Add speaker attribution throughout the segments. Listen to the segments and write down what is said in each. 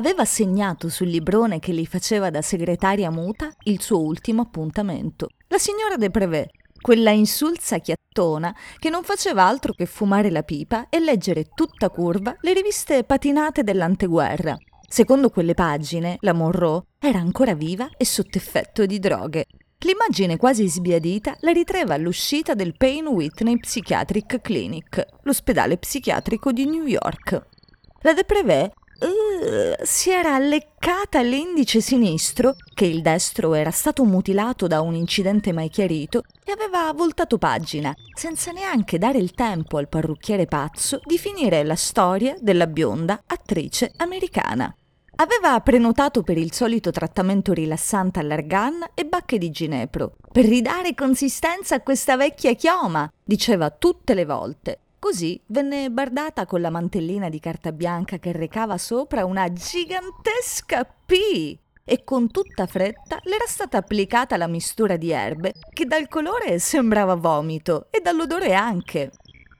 Speaker 1: aveva segnato sul librone che gli faceva da segretaria muta il suo ultimo appuntamento. La signora De Prevé, quella insulsa chiattona che non faceva altro che fumare la pipa e leggere tutta curva le riviste patinate dell'anteguerra. Secondo quelle pagine, la Monroe era ancora viva e sotto effetto di droghe. L'immagine quasi sbiadita la ritreva all'uscita del Payne Whitney Psychiatric Clinic, l'ospedale psichiatrico di New York. La De Prevé uh, si era leccata l'indice sinistro, che il destro era stato mutilato da un incidente mai chiarito, e aveva voltato pagina, senza neanche dare il tempo al parrucchiere pazzo di finire la storia della bionda attrice americana. Aveva prenotato per il solito trattamento rilassante all'argan e bacche di ginepro, per ridare consistenza a questa vecchia chioma, diceva tutte le volte. Così venne bardata con la mantellina di carta bianca che recava sopra una gigantesca P e con tutta fretta le era stata applicata la mistura di erbe che dal colore sembrava vomito e dall'odore anche.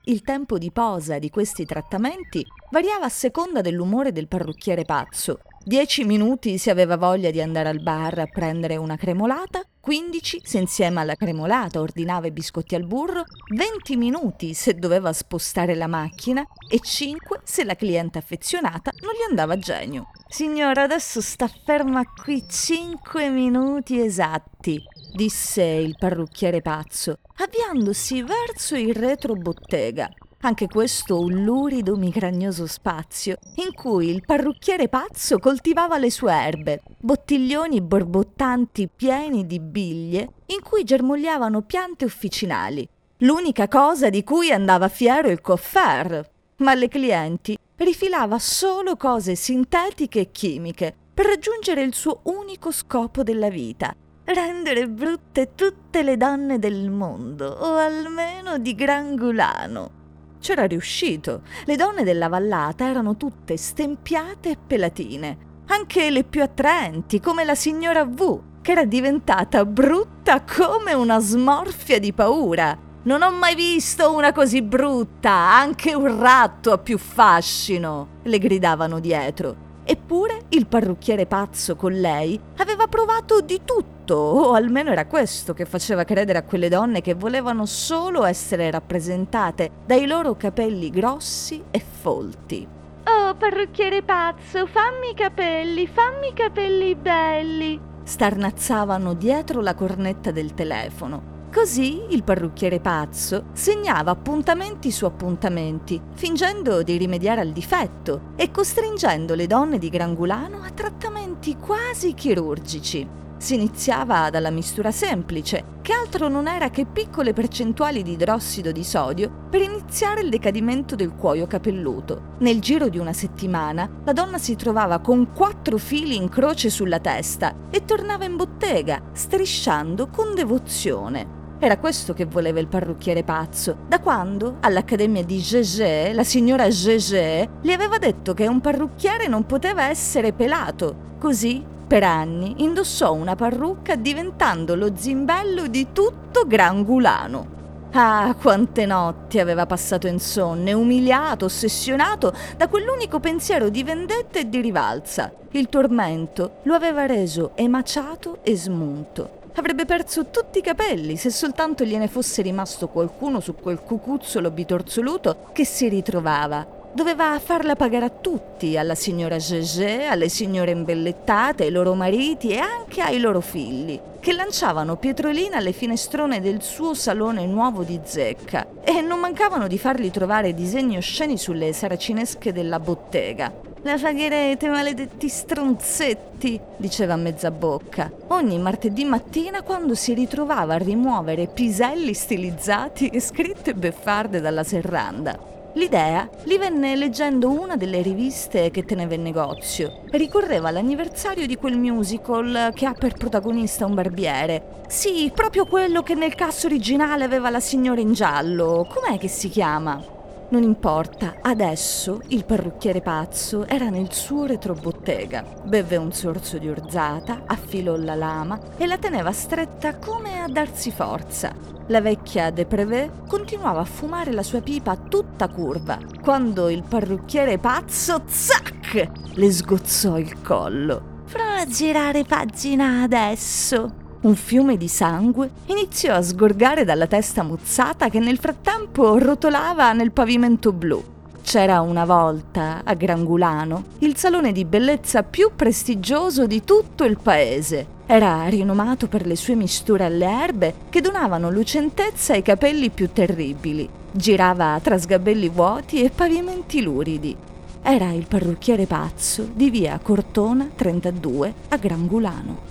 Speaker 1: Il tempo di posa di questi trattamenti variava a seconda dell'umore del parrucchiere pazzo Dieci minuti se aveva voglia di andare al bar a prendere una cremolata, 15 se insieme alla cremolata ordinava i biscotti al burro, 20 minuti se doveva spostare la macchina e 5 se la cliente affezionata non gli andava a genio. Signora, adesso sta ferma qui 5 minuti esatti, disse il parrucchiere pazzo, avviandosi verso il retrobottega. Anche questo un lurido migragnoso spazio in cui il parrucchiere pazzo coltivava le sue erbe, bottiglioni borbottanti pieni di biglie in cui germogliavano piante officinali, l'unica cosa di cui andava fiero il coffer. Ma alle clienti rifilava solo cose sintetiche e chimiche per raggiungere il suo unico scopo della vita, rendere brutte tutte le donne del mondo, o almeno di Grangulano. C'era riuscito. Le donne della vallata erano tutte stempiate e pelatine, anche le più attraenti, come la signora V, che era diventata brutta come una smorfia di paura. Non ho mai visto una così brutta, anche un ratto ha più fascino, le gridavano dietro. Eppure il parrucchiere pazzo con lei aveva provato di tutto, o almeno era questo che faceva credere a quelle donne che volevano solo essere rappresentate dai loro capelli grossi e folti.
Speaker 2: Oh, parrucchiere pazzo, fammi i capelli, fammi i capelli belli!
Speaker 1: Starnazzavano dietro la cornetta del telefono Così il parrucchiere pazzo segnava appuntamenti su appuntamenti, fingendo di rimediare al difetto e costringendo le donne di Grangulano a trattamenti quasi chirurgici. Si iniziava dalla mistura semplice, che altro non era che piccole percentuali di idrossido di sodio per iniziare il decadimento del cuoio capelluto. Nel giro di una settimana la donna si trovava con quattro fili in croce sulla testa e tornava in bottega, strisciando con devozione. Era questo che voleva il parrucchiere pazzo, da quando all'accademia di Gégé la signora Gégé gli aveva detto che un parrucchiere non poteva essere pelato. Così, per anni, indossò una parrucca diventando lo zimbello di tutto Grangulano. Ah, quante notti aveva passato insonne, umiliato, ossessionato da quell'unico pensiero di vendetta e di rivalsa. Il tormento lo aveva reso emaciato e smunto. Avrebbe perso tutti i capelli se soltanto gliene fosse rimasto qualcuno su quel cucuzzolo bitorzoluto che si ritrovava. Doveva farla pagare a tutti, alla signora Gégé, alle signore imbellettate, ai loro mariti e anche ai loro figli, che lanciavano pietrolina alle finestrone del suo salone nuovo di zecca e non mancavano di fargli trovare disegni osceni sulle saracinesche della bottega. La pagherete, maledetti stronzetti, diceva a mezza bocca. Ogni martedì mattina quando si ritrovava a rimuovere piselli stilizzati e scritte beffarde dalla serranda. L'idea gli venne leggendo una delle riviste che teneva in negozio. Ricorreva all'anniversario di quel musical che ha per protagonista un barbiere. Sì, proprio quello che nel cast originale aveva la signora in giallo. Com'è che si chiama? Non importa, adesso il parrucchiere pazzo era nel suo retrobottega. Beve un sorso di orzata, affilò la lama e la teneva stretta come a darsi forza. La vecchia De Prevé continuava a fumare la sua pipa tutta curva, quando il parrucchiere pazzo, zac, le sgozzò il collo. Prova a girare pagina adesso, un fiume di sangue iniziò a sgorgare dalla testa muzzata che nel frattempo rotolava nel pavimento blu. C'era una volta, a Grangulano, il salone di bellezza più prestigioso di tutto il paese. Era rinomato per le sue misture alle erbe che donavano lucentezza ai capelli più terribili. Girava tra sgabelli vuoti e pavimenti luridi. Era il parrucchiere pazzo di via Cortona 32 a Grangulano.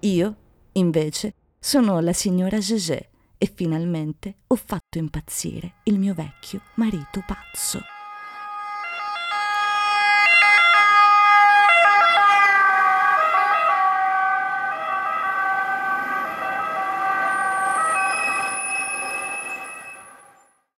Speaker 1: Io Invece sono la signora Gégé e finalmente ho fatto impazzire il mio vecchio marito pazzo.